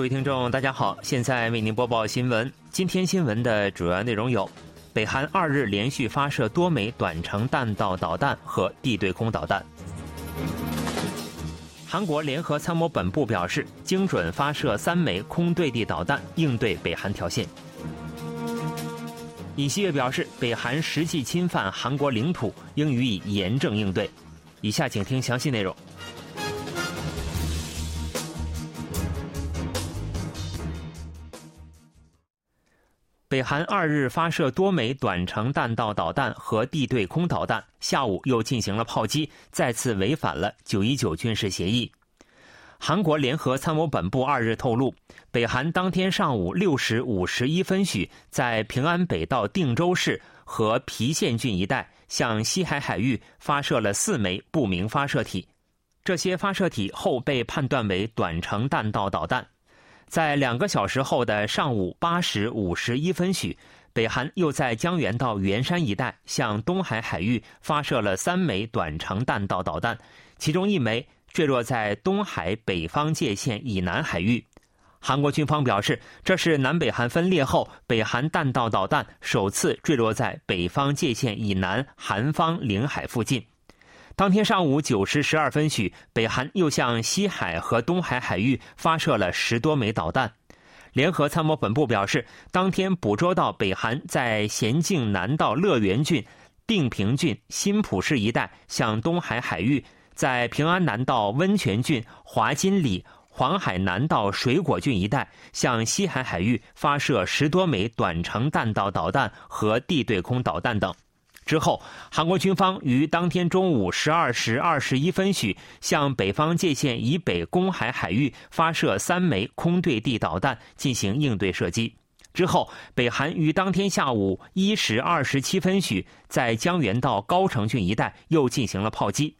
各位听众，大家好，现在为您播报新闻。今天新闻的主要内容有：北韩二日连续发射多枚短程弹道导弹和地对空导弹；韩国联合参谋本部表示，精准发射三枚空对地导弹，应对北韩挑衅。尹锡悦表示，北韩实际侵犯韩国领土，应予以严正应对。以下请听详细内容。北韩二日发射多枚短程弹道导弹和地对空导弹，下午又进行了炮击，再次违反了九一九军事协议。韩国联合参谋本部二日透露，北韩当天上午六时五十一分许，在平安北道定州市和郫县郡一带向西海海域发射了四枚不明发射体，这些发射体后被判断为短程弹道导弹。在两个小时后的上午八时五十一分许，北韩又在江原道元山一带向东海海域发射了三枚短程弹道导弹，其中一枚坠落在东海北方界线以南海域。韩国军方表示，这是南北韩分裂后北韩弹道导弹首次坠落在北方界线以南韩方领海附近。当天上午九时十二分许，北韩又向西海和东海海域发射了十多枚导弹。联合参谋本部表示，当天捕捉到北韩在咸镜南道乐园郡、定平郡、新浦市一带向东海海域，在平安南道温泉郡、华金里、黄海南道水果郡一带向西海海域发射十多枚短程弹道导弹和地对空导弹等。之后，韩国军方于当天中午十二时二十一分许向北方界线以北公海海域发射三枚空对地导弹进行应对射击。之后，北韩于当天下午一时二十七分许在江原道高城郡一带又进行了炮击。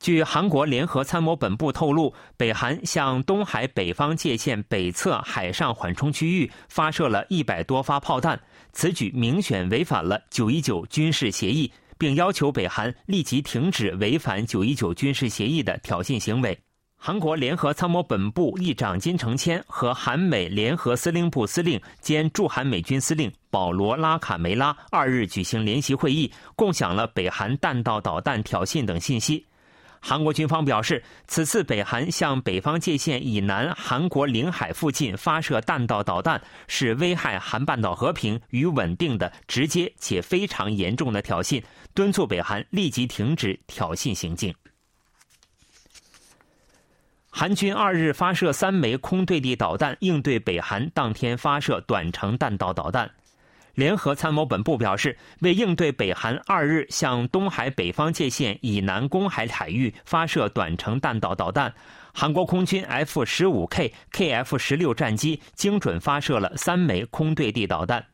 据韩国联合参谋本部透露，北韩向东海北方界线北侧海上缓冲区域发射了一百多发炮弹。此举明显违反了九一九军事协议，并要求北韩立即停止违反九一九军事协议的挑衅行为。韩国联合参谋本部议长金成谦和韩美联合司令部司令兼驻韩美军司令保罗拉卡梅拉二日举行联席会议，共享了北韩弹道导弹挑衅等信息。韩国军方表示，此次北韩向北方界线以南韩国领海附近发射弹道导弹，是危害韩半岛和平与稳定的直接且非常严重的挑衅，敦促北韩立即停止挑衅行径。韩军二日发射三枚空对地导弹，应对北韩当天发射短程弹道导弹。联合参谋本部表示，为应对北韩二日向东海北方界线以南公海海域发射短程弹道导弹，韩国空军 F 十五 K、KF 十六战机精准发射了三枚空对地导弹。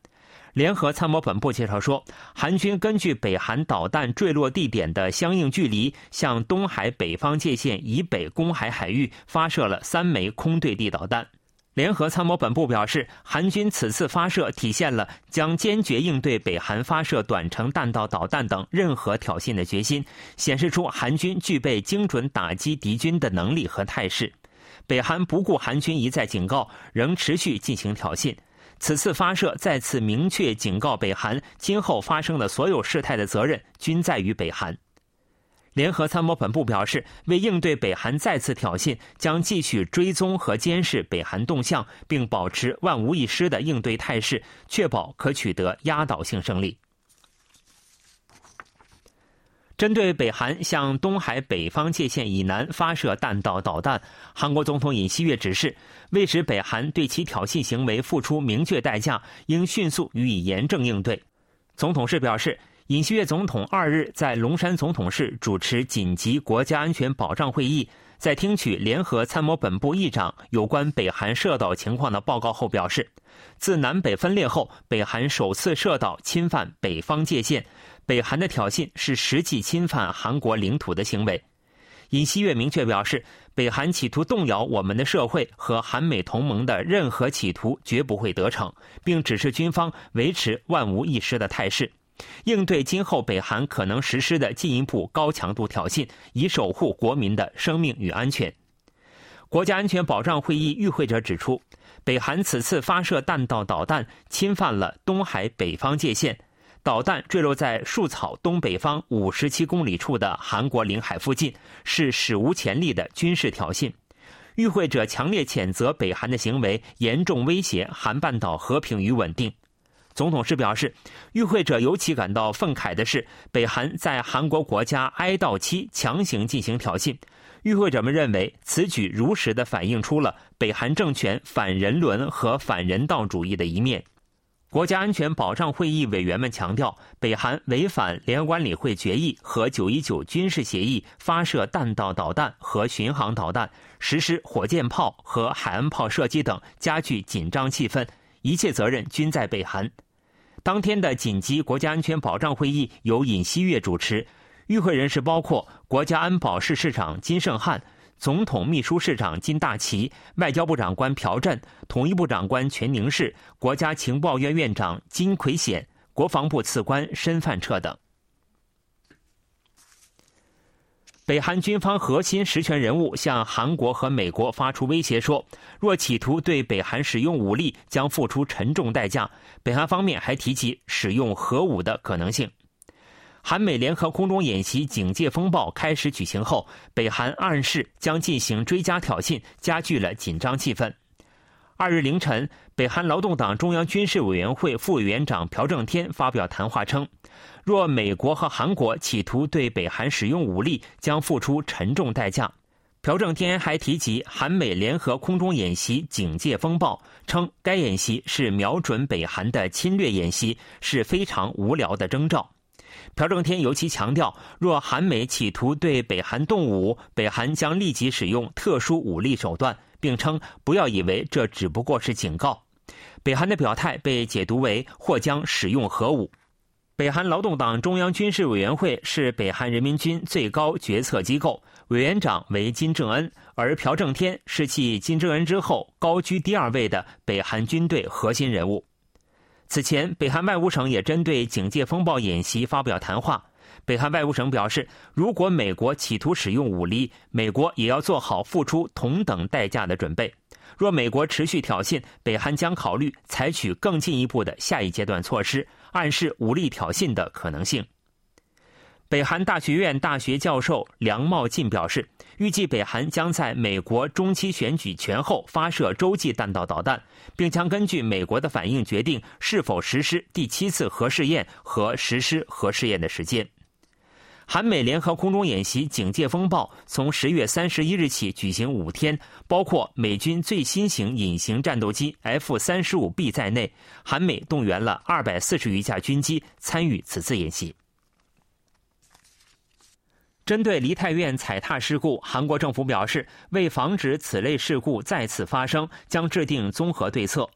联合参谋本部介绍说，韩军根据北韩导弹坠落地点的相应距离，向东海北方界线以北公海海域发射了三枚空对地导弹。联合参谋本部表示，韩军此次发射体现了将坚决应对北韩发射短程弹道导弹等任何挑衅的决心，显示出韩军具备精准打击敌军的能力和态势。北韩不顾韩军一再警告，仍持续进行挑衅。此次发射再次明确警告北韩，今后发生的所有事态的责任均在于北韩。联合参谋本部表示，为应对北韩再次挑衅，将继续追踪和监视北韩动向，并保持万无一失的应对态势，确保可取得压倒性胜利。针对北韩向东海北方界线以南发射弹道导弹，韩国总统尹锡悦指示，为使北韩对其挑衅行为付出明确代价，应迅速予以严正应对。总统室表示。尹锡悦总统二日在龙山总统室主持紧急国家安全保障会议，在听取联合参谋本部议长有关北韩射岛情况的报告后表示，自南北分裂后，北韩首次射岛侵犯北方界限，北韩的挑衅是实际侵犯韩国领土的行为。尹锡悦明确表示，北韩企图动摇我们的社会和韩美同盟的任何企图绝不会得逞，并指示军方维持万无一失的态势。应对今后北韩可能实施的进一步高强度挑衅，以守护国民的生命与安全。国家安全保障会议与会者指出，北韩此次发射弹道导弹，侵犯了东海北方界限，导弹坠落在树草东北方五十七公里处的韩国领海附近，是史无前例的军事挑衅。与会者强烈谴责北韩的行为，严重威胁韩半岛和平与稳定。总统室表示，与会者尤其感到愤慨的是，北韩在韩国国家哀悼期强行进行挑衅。与会者们认为，此举如实的反映出了北韩政权反人伦和反人道主义的一面。国家安全保障会议委员们强调，北韩违反联合管理会决议和九一九军事协议，发射弹道导弹和巡航导弹，实施火箭炮和海岸炮射击等，加剧紧张气氛。一切责任均在北韩。当天的紧急国家安全保障会议由尹锡悦主持，与会人士包括国家安保室室长金圣汉、总统秘书室长金大奇、外交部长官朴振、统一部长官全宁世、国家情报院院长金奎显、国防部次官申范彻等。北韩军方核心实权人物向韩国和美国发出威胁，说若企图对北韩使用武力，将付出沉重代价。北韩方面还提及使用核武的可能性。韩美联合空中演习“警戒风暴”开始举行后，北韩暗示将进行追加挑衅，加剧了紧张气氛。二日凌晨，北韩劳动党中央军事委员会副委员长朴正天发表谈话称，若美国和韩国企图对北韩使用武力，将付出沉重代价。朴正天还提及韩美联合空中演习“警戒风暴”，称该演习是瞄准北韩的侵略演习，是非常无聊的征兆。朴正天尤其强调，若韩美企图对北韩动武，北韩将立即使用特殊武力手段。并称不要以为这只不过是警告。北韩的表态被解读为或将使用核武。北韩劳动党中央军事委员会是北韩人民军最高决策机构，委员长为金正恩，而朴正天是继金正恩之后高居第二位的北韩军队核心人物。此前，北韩外务省也针对警戒风暴演习发表谈话。北韩外务省表示，如果美国企图使用武力，美国也要做好付出同等代价的准备。若美国持续挑衅，北韩将考虑采取更进一步的下一阶段措施，暗示武力挑衅的可能性。北韩大学院大学教授梁茂进表示，预计北韩将在美国中期选举前后发射洲际弹道导弹，并将根据美国的反应决定是否实施第七次核试验和实施核试验的时间。韩美联合空中演习“警戒风暴”从十月三十一日起举行五天，包括美军最新型隐形战斗机 F 三十五 B 在内，韩美动员了二百四十余架军机参与此次演习。针对梨泰院踩踏事故，韩国政府表示，为防止此类事故再次发生，将制定综合对策，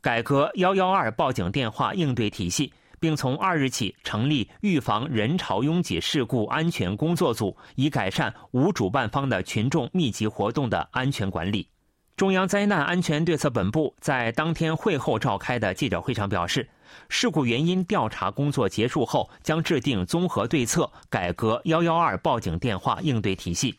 改革幺幺二报警电话应对体系。并从二日起成立预防人潮拥挤事故安全工作组，以改善无主办方的群众密集活动的安全管理。中央灾难安全对策本部在当天会后召开的记者会上表示，事故原因调查工作结束后，将制定综合对策，改革幺幺二报警电话应对体系。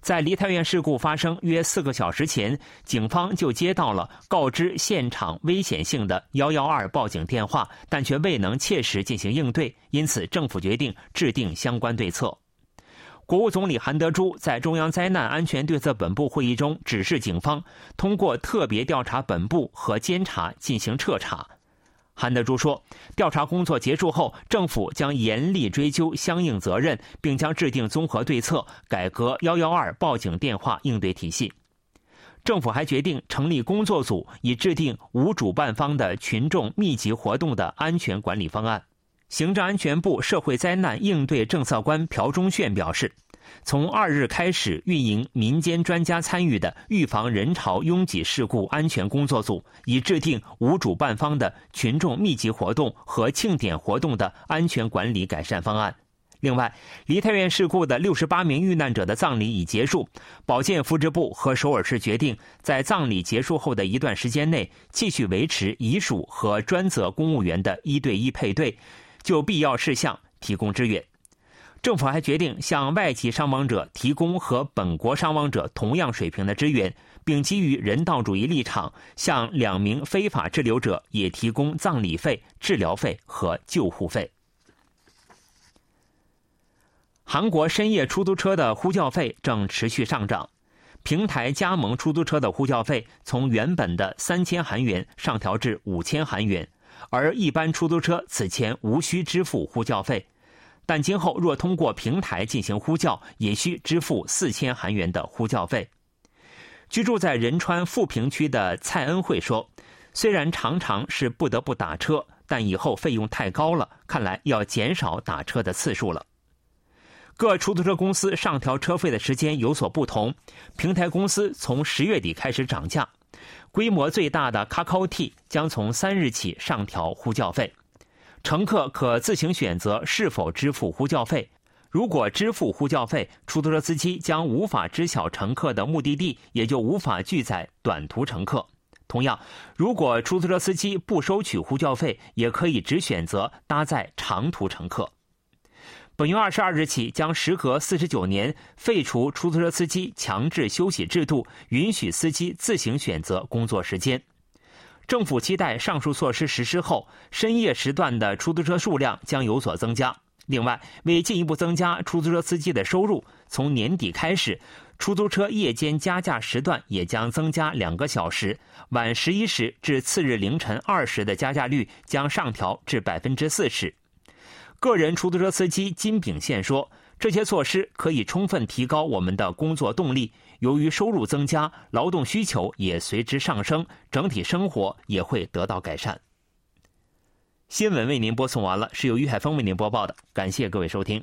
在梨泰院事故发生约四个小时前，警方就接到了告知现场危险性的幺幺二报警电话，但却未能切实进行应对，因此政府决定制定相关对策。国务总理韩德洙在中央灾难安全对策本部会议中指示警方通过特别调查本部和监察进行彻查。韩德洙说，调查工作结束后，政府将严厉追究相应责任，并将制定综合对策，改革幺幺二报警电话应对体系。政府还决定成立工作组，以制定无主办方的群众密集活动的安全管理方案。行政安全部社会灾难应对政策官朴忠炫表示。从二日开始运营民间专家参与的预防人潮拥挤事故安全工作组，以制定无主办方的群众密集活动和庆典活动的安全管理改善方案。另外，梨泰院事故的六十八名遇难者的葬礼已结束，保健福祉部和首尔市决定在葬礼结束后的一段时间内继续维持遗属和专责公务员的一对一配对，就必要事项提供支援。政府还决定向外籍伤亡者提供和本国伤亡者同样水平的支援，并基于人道主义立场，向两名非法滞留者也提供葬礼费、治疗费和救护费。韩国深夜出租车的呼叫费正持续上涨，平台加盟出租车的呼叫费从原本的三千韩元上调至五千韩元，而一般出租车此前无需支付呼叫费。但今后若通过平台进行呼叫，也需支付四千韩元的呼叫费。居住在仁川富平区的蔡恩惠说：“虽然常常是不得不打车，但以后费用太高了，看来要减少打车的次数了。”各出租车公司上调车费的时间有所不同。平台公司从十月底开始涨价，规模最大的 Kakao T 将从三日起上调呼叫费。乘客可自行选择是否支付呼叫费。如果支付呼叫费，出租车司机将无法知晓乘客的目的地，也就无法拒载短途乘客。同样，如果出租车司机不收取呼叫费，也可以只选择搭载长途乘客。本月二十二日起，将时隔四十九年废除出租车司机强制休息制度，允许司机自行选择工作时间。政府期待上述措施实施后，深夜时段的出租车数量将有所增加。另外，为进一步增加出租车司机的收入，从年底开始，出租车夜间加价时段也将增加两个小时，晚十一时至次日凌晨二时的加价率将上调至百分之四十。个人出租车司机金炳宪说。这些措施可以充分提高我们的工作动力。由于收入增加，劳动需求也随之上升，整体生活也会得到改善。新闻为您播送完了，是由于海峰为您播报的，感谢各位收听。